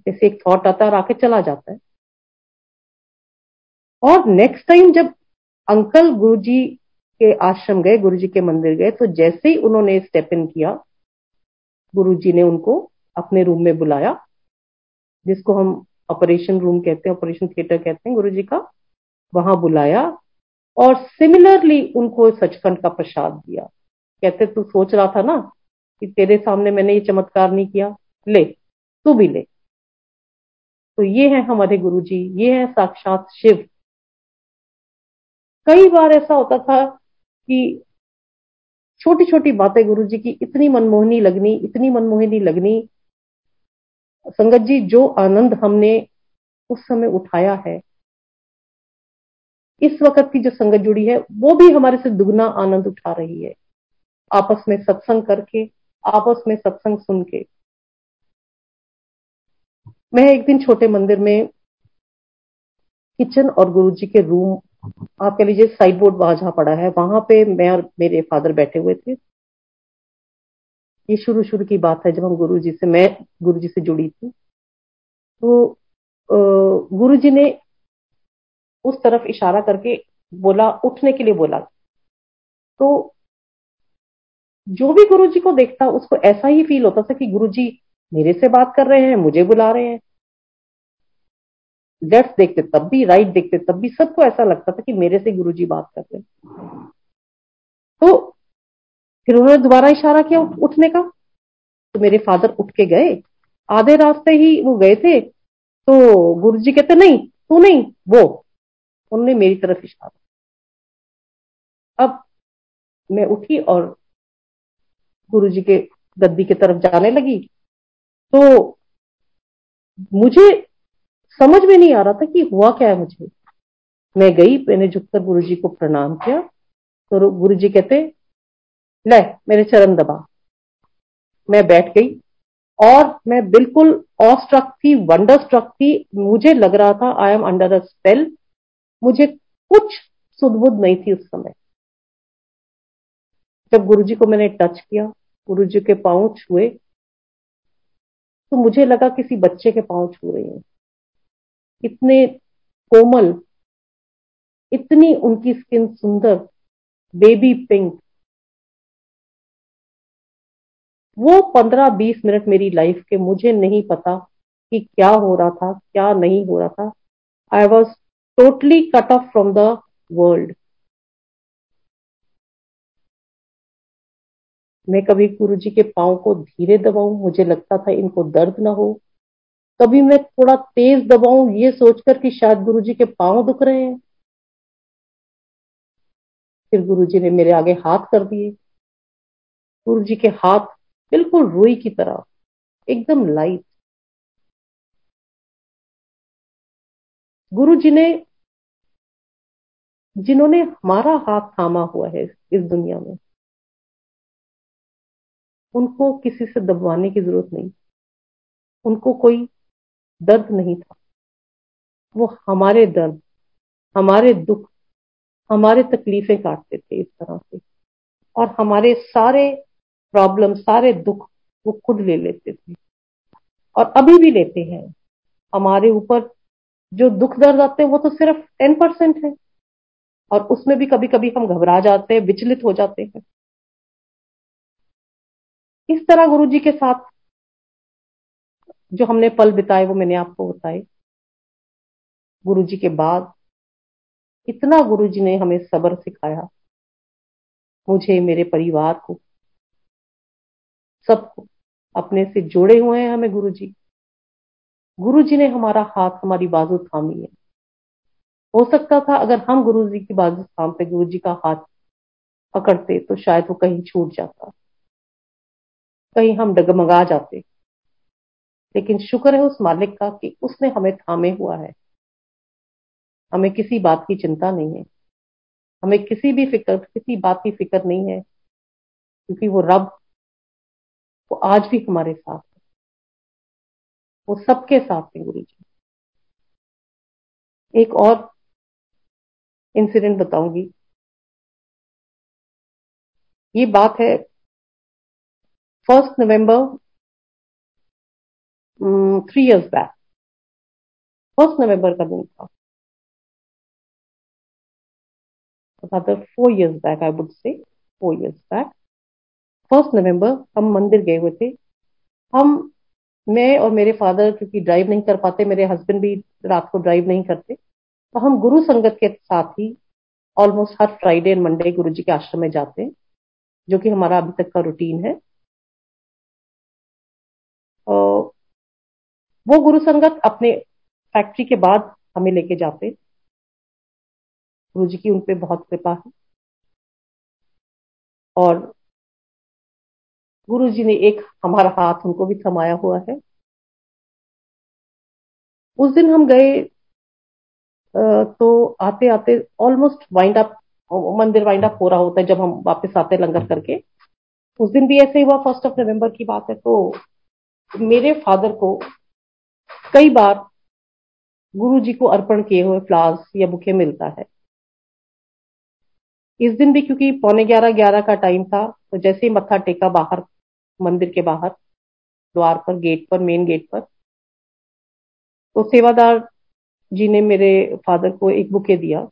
जैसे एक थॉट आता है और आके चला जाता है। और नेक्स्ट टाइम जब अंकल गुरुजी के आश्रम गए, गुरुजी के मंदिर गए तो जैसे ही उन्होंने स्टेप इन किया, गुरुजी ने उनको अपने रूम में बुलाया, जिसको हम ऑपरेशन रूम कहते हैं ऑपरेशन थिएटर कहते हैं गुरु जी का, वहाँ बुलाया और सिमिलरली उनको सचखंड का प्रसाद दिया। कहते, तू सोच रहा था ना कि तेरे सामने मैंने ये चमत्कार नहीं किया। ले, तू भी ले। तो ये है हमारे गुरु जी ये है साक्षात शिव। कई बार ऐसा होता था कि छोटी छोटी बातें गुरु जी की, इतनी मनमोहनी लगनी, इतनी मनमोहनी लगनी। संगत जी, जो आनंद हमने उस समय उठाया है, इस वक्त की जो संगत जुड़ी है, वो भी हमारे से दुगना आनंद उठा रही है। आपस में सत्संग करके आपस में सत्संग सुन के मैं एक दिन छोटे मंदिर में किचन और गुरु जी के रूम, आप कह लीजिए साइड बोर्ड वहाँ जहाँ पड़ा है, वहाँ पे मैं और मेरे फादर बैठे हुए थे। ये शुरू शुरू की बात है जब हम गुरु जी से, मैं गुरु जी से जुड़ी थी। तो गुरु जी ने उस तरफ़ इशारा करके बोला, उठने के लिए बोला। तो जो भी गुरु जी को देखता, उसको ऐसा ही फील होता था कि गुरु जी मेरे से बात कर रहे हैं, मुझे बुला रहे हैं। लेफ़्ट देखते, तब भी राइट देखते, तब भी सबको ऐसा लगता था कि मेरे से गुरु जी बात कर रहे हैं। तो फिर उन्होंने दोबारा इशारा किया उठने का। तो मेरे फादर उठ के गए। आधे रास्ते ही वो गए थे। तो गुरु जी कहते, नहीं, तू नहीं, वो। उन्होंने मेरी तरफ़ इशारा अब मैं उठी और गुरु जी के गद्दी की तरफ़ जाने लगी। तो मुझे समझ में नहीं आ रहा था कि हुआ क्या है मुझे। मैं गई, मैंने झुककर गुरु जी को प्रणाम किया। तो गुरु जी कहते, ले, मेरे चरण दबा। मैं बैठ गई और मैं बिल्कुल ऑस्ट्रक थी वंडर स्ट्रक थी। मुझे लग रहा था I am under a spell मुझे कुछ सुदबुद नहीं थी उस समय। जब गुरुजी को मैंने टच किया, गुरुजी के पाँव छुए तो मुझे लगा किसी बच्चे के पाँव छू रहे हैं। इतने कोमल, इतनी उनकी स्किन सुंदर बेबी पिंक वो पंद्रह बीस मिनट मेरी लाइफ के, मुझे नहीं पता कि क्या हो रहा था, क्या नहीं हो रहा था। I was totally cut off from the world मैं कभी गुरु जी के पाँव को धीरे दबाऊं, मुझे लगता था इनको दर्द ना हो। कभी मैं थोड़ा तेज दबाऊं, ये सोचकर कि शायद गुरु जी के पाँव दुख रहे हैं। फिर गुरु जी ने मेरे आगे हाथ कर दिए। गुरु जी के हाथ बिल्कुल रुई की तरह, एकदम लाइट। गुरु जी ने, जिन्होंने हमारा हाथ थामा हुआ है इस दुनिया में उनको किसी से दबवाने की ज़रूरत नहीं। उनको कोई दर्द नहीं था। वो हमारे दर्द, हमारे दुख, हमारे तकलीफें काटते थे इस तरह से। और हमारे सारे प्रॉब्लम, सारे दुख वो खुद ले लेते थे। और अभी भी लेते हैं। हमारे ऊपर जो दुख दर्द आते हैं वो तो सिर्फ़ टेन परसेंट है। और उसमें भी कभी कभी हम घबरा जाते हैं, विचलित हो जाते हैं। इस तरह गुरु जी के साथ जो हमने पल बिताए, वो मैंने आपको बताए। गुरु जी के बाद इतना गुरु जी ने हमें सबर सिखाया, मुझे, मेरे परिवार को, सबको, अपने से जोड़े हुए हैं हमें गुरु जी गुरु जी ने हमारा हाथ, हमारी बाजू थामी है। हो सकता था अगर हम गुरु जी की बाजू थामते गुरु जी का हाथ पकड़ते तो शायद वो कहीं छूट जाता। कहीं हम डगमगा जाते। लेकिन शुक्र है उस मालिक का कि उसने हमें थामे हुआ है। हमें किसी बात की चिंता नहीं है। हमें किसी भी फ़िक्र, किसी बात की फ़िक्र नहीं है, क्योंकि वो रब, वो आज भी हमारे साथ है। वो सबके साथ है, गुरु जी। एक और इंसिडेंट बताऊँगी। ये बात है first November three years back first November का दिन था. Rather four years back, I would say, four years back. First November हम मंदिर गए हुए थे. हम मैं और मेरे फादर क्योंकि ड्राइव नहीं कर पाते मेरे हस्बैंड भी रात को ड्राइव नहीं करते तो हम गुरु संगत के साथ ही almost her Friday and Monday Guru ji के आश्रम में जाते हैं जो कि हमारा अभी तक का रूटीन है. वो गुरु संगत अपने फैक्ट्री के बाद हमें लेके जाते गुरु जी की उन पर बहुत कृपा है। और गुरु जी ने एक हमारा हाथ उनको भी थमाया हुआ है। उस दिन हम गए तो आते आते ऑलमोस्ट वाइंड अप मंदिर वाइंड अप हो रहा होता है जब हम वापस आते लंगर करके। उस दिन भी ऐसे ही हुआ फ़र्स्ट ऑफ़ नवंबर की बात है तो मेरे फादर को कई बार गुरु जी को अर्पण किए हुए फ्लावर्स या बुके मिलता है। इस दिन भी क्योंकि पौने ग्यारह ग्यारह का टाइम था तो जैसे ही मत्था टेका बाहर, मंदिर के बाहर, द्वार पर गेट पर मेन गेट पर तो सेवादार जी ने मेरे फादर को एक बुके दिया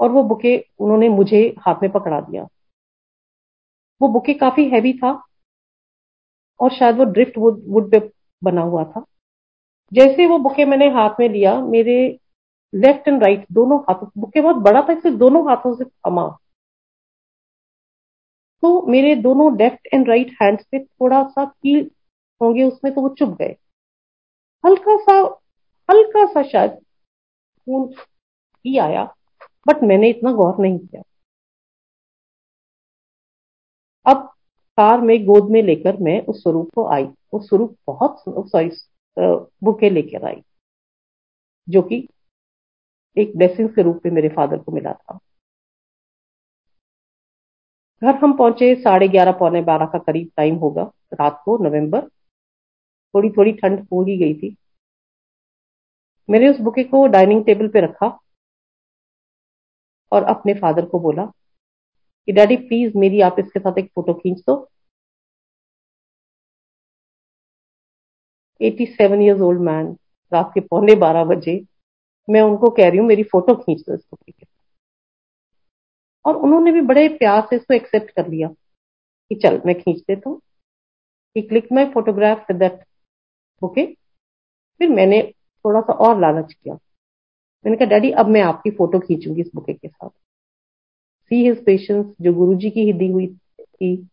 और वो बुके उन्होंने मुझे हाथ में पकड़ा दिया। वो बुके काफ़ी हैवी था और शायद वो ड्रिफ्ट वुड वुड पे बना हुआ था। जैसे वो बुके मैंने हाथ में लिया, मेरे लेफ़्ट एंड राइट दोनों हाथों बुके बहुत बड़ा था इसे दोनों हाथों से थमा। तो मेरे दोनों लेफ़्ट एंड राइट हैंड पे थोड़ा सा कील होंगे, उसमें तो वो चुप गए। हल्का सा हल्का सा शायद खून ही आया बट मैंने इतना गौर नहीं किया। अब कार में, गोद में लेकर मैं उस स्वरूप को आई। वो स्वरूप बहुत सॉरी बुके लेकर आई, जो कि एक ब्लेसिंग के रूप में मेरे फादर को मिला था। घर हम पहुँचे साढ़े ग्यारह, पौने बारह का करीब टाइम होगा, रात को नवंबर। थोड़ी थोड़ी ठंड हो ही गई थी। मैंने उस बुके को डाइनिंग टेबल पे रखा और अपने फादर को बोला कि डैडी प्लीज़ मेरी आप इसके साथ एक फ़ोटो खींच दो। 87 इयर्स ओल्ड मैन रात के पौने बारह बजे, मैं उनको कह रही हूँ, मेरी फ़ोटो खींच दो इस बुके के और उन्होंने भी बड़े प्यार से इसको एक्सेप्ट कर लिया कि चल, मैं खींच देता हूँ। Click my photograph with that bouquet फिर मैंने थोड़ा सा और लालच किया। मैंने कहा डैडी अब मैं आपकी फ़ोटो खींचूँगी इस बुके के साथ। सी हिज पेशेंस जो गुरु जी की ही दी हुई थी।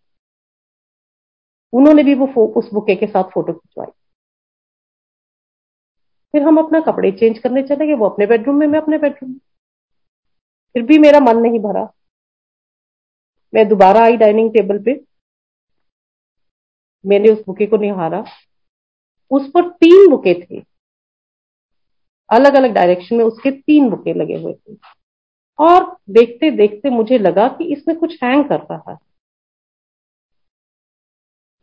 उन्होंने भी वो उस बुके के साथ फ़ोटो खिंचवाई। फिर हम अपना कपड़े चेंज करने चले गए, वो अपने बेडरूम में, मैं अपने बेडरूम में। फिर भी मेरा मन नहीं भरा। मैं दोबारा आई डाइनिंग टेबल पे। मैंने उस बुके को निहारा। उस पर तीन बुके थे। अलग अलग डायरेक्शन में उसके तीन बुके लगे हुए थे। और देखते देखते मुझे लगा कि इसमें कुछ हैंग कर रहा है।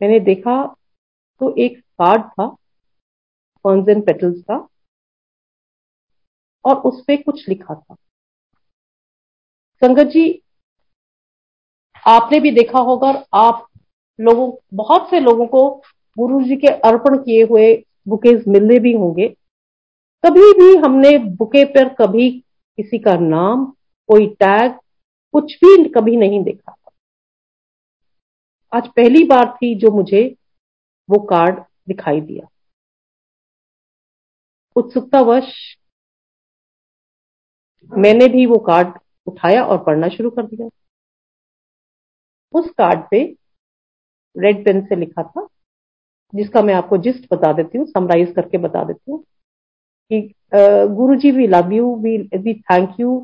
मैंने देखा तो एक कार्ड था। फर्न्स एंड पेटल्स का, और उस पर कुछ लिखा था। संगत जी, आपने भी देखा होगा और आप लोगों, बहुत से लोगों को गुरु जी के अर्पण किए हुए बुकेज मिलने भी होंगे। कभी भी हमने बुके पर कभी किसी का नाम, कोई टैग, कुछ भी कभी नहीं देखा आज पहली बार थी जो मुझे वो कार्ड दिखाई दिया। उत्सुकतावश मैंने भी वो कार्ड उठाया और पढ़ना शुरू कर दिया। उस कार्ड पे रेड पेन से लिखा था, जिसका मैं आपको जिस्ट बता देती हूँ समराइज करके बता देती हूँ, कि Guru ji we love you we we thank you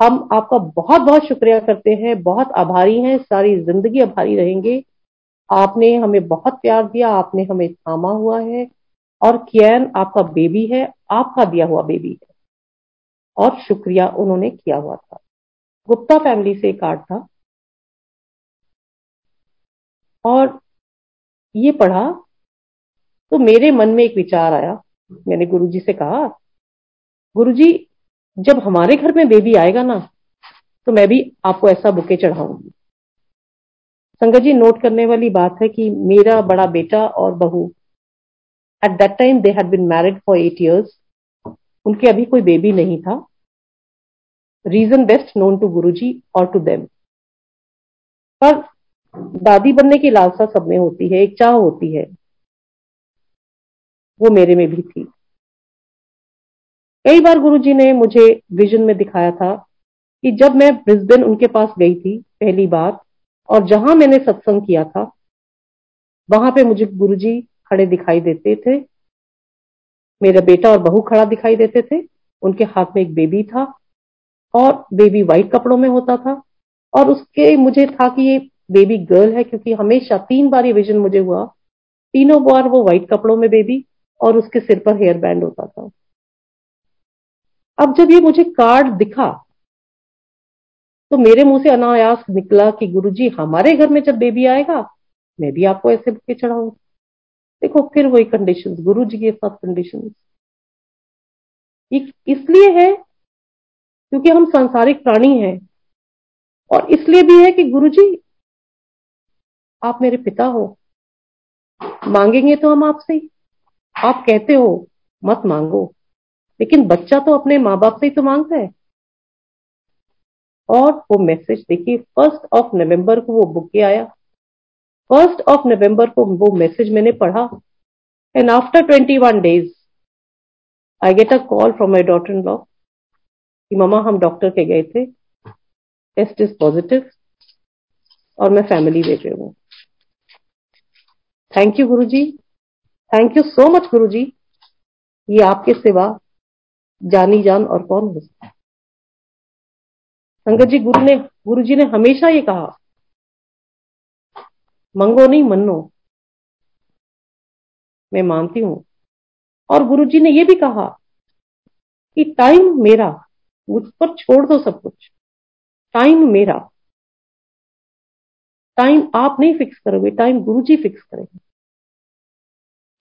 हम आपका बहुत बहुत शुक्रिया करते हैं, बहुत आभारी हैं, सारी ज़िंदगी आभारी रहेंगे। आपने हमें बहुत प्यार दिया, आपने हमें थामा हुआ है। और कियन आपका बेबी है, आपका दिया हुआ बेबी है। और शुक्रिया उन्होंने किया हुआ था। गुप्ता फैमिली से कार्ड था। और ये पढ़ा तो मेरे मन में एक विचार आया। मैंने गुरुजी से कहा, गुरुजी, जब हमारे घर में बेबी आएगा ना तो मैं भी आपको ऐसा बुके चढ़ाऊँगी। संगत जी नोट करने वाली बात है कि मेरा बड़ा बेटा और बहू at that time they had been married for eight years उनके अभी कोई बेबी नहीं था। Reason best known to Guru जी और टू देम पर दादी बनने की लालसा सब में होती है, एक चाह होती है। वो मेरे में भी थी। कई बार गुरुजी ने मुझे विजन में दिखाया था कि जब मैं ब्रिस्बेन उनके पास गई थी, पहली बार, और जहाँ मैंने सत्संग किया था, वहाँ पे मुझे गुरुजी खड़े दिखाई देते थे। मेरा बेटा और बहू खड़ा दिखाई देते थे। उनके हाथ में एक बेबी था और बेबी व्हाइट कपड़ों में होता था। और उसके मुझे था कि ये बेबी गर्ल है क्योंकि हमेशा तीन बार ये विजन मुझे हुआ। तीनों बार वो व्हाइट कपड़ों में बेबी और उसके सिर पर हेयर बैंड होता था। अब जब ये मुझे कार्ड दिखा तो मेरे मुँह से अनायास निकला कि गुरुजी, हमारे घर में जब बेबी आएगा, मैं भी आपको ऐसे बुके चढ़ाऊँगी। देखो, फिर वही कंडीशंस गुरु जी के साथ कंडीशंस इसलिए है, क्योंकि हम सांसारिक प्राणी हैं, और इसलिए भी है कि गुरु जी आप मेरे पिता हो। मांगेंगे तो हम आपसे ही। आप कहते हो, मत मांगो। लेकिन बच्चा तो अपने माँ बाप से ही तो माँगता है। और वो मैसेज देखिए फ़र्स्ट ऑफ़ नवंबर को वो बुक आया। फ़र्स्ट ऑफ़ नवंबर को वो मैसेज मैंने पढ़ा। And after twenty one days I get a call from my daughter in law कि मामा हम डॉक्टर के गए थे। टेस्ट इज़ पॉजिटिव और मैं फैमिली भेज रही हूँ। Thank you Guru ji thank you so much Guru ji ये आपके सिवा जानी जान और कौन हो सकता है? संगत जी, गुरु ने गुरु जी ने हमेशा ये कहा। मंगो नहीं मनो मैं मानती हूँ। और गुरु जी ने यह भी कहा कि टाइम मेरा मुझ पर छोड़ दो सब कुछ। टाइम मेरा। टाइम आप नहीं फिक्स करोगे टाइम गुरु जी फिक्स करेंगे।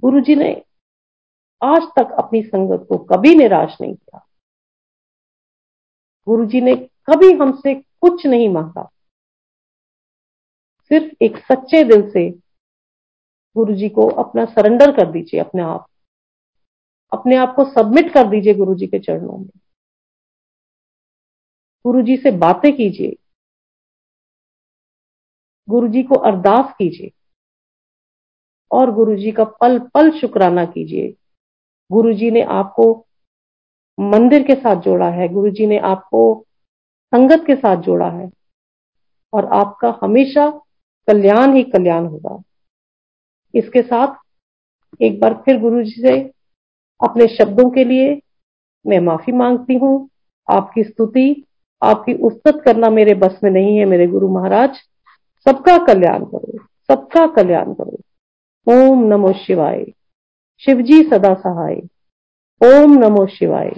गुरु जी ने आज तक अपनी संगत को कभी निराश नहीं किया। गुरु जी ने कभी हमसे कुछ नहीं मांगा। सिर्फ़ एक सच्चे दिल से गुरु जी को अपना सरेंडर कर दीजिए, अपने आप। अपने आप को सबमिट कर दीजिए गुरु जी के चरणों में। गुरु जी से बातें कीजिए। गुरु जी को अरदास कीजिए। और गुरु जी का पल पल शुक्राना कीजिए। गुरु जी ने आपको मंदिर के साथ जोड़ा है। गुरु जी ने आपको संगत के साथ जोड़ा है। और आपका हमेशा कल्याण ही कल्याण होगा। इसके साथ एक बार फिर गुरु जी से अपने शब्दों के लिए मैं माफ़ी मांगती हूँ। आपकी स्तुति, आपकी उस्तत करना मेरे बस में नहीं है, मेरे गुरु महाराज। सबका कल्याण करो, सबका कल्याण करो। ओम नमो शिवाय। शिवजी सदा सहाय। ओम नमो शिवाय।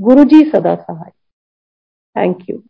गुरु जी सदा सहाय। Thank you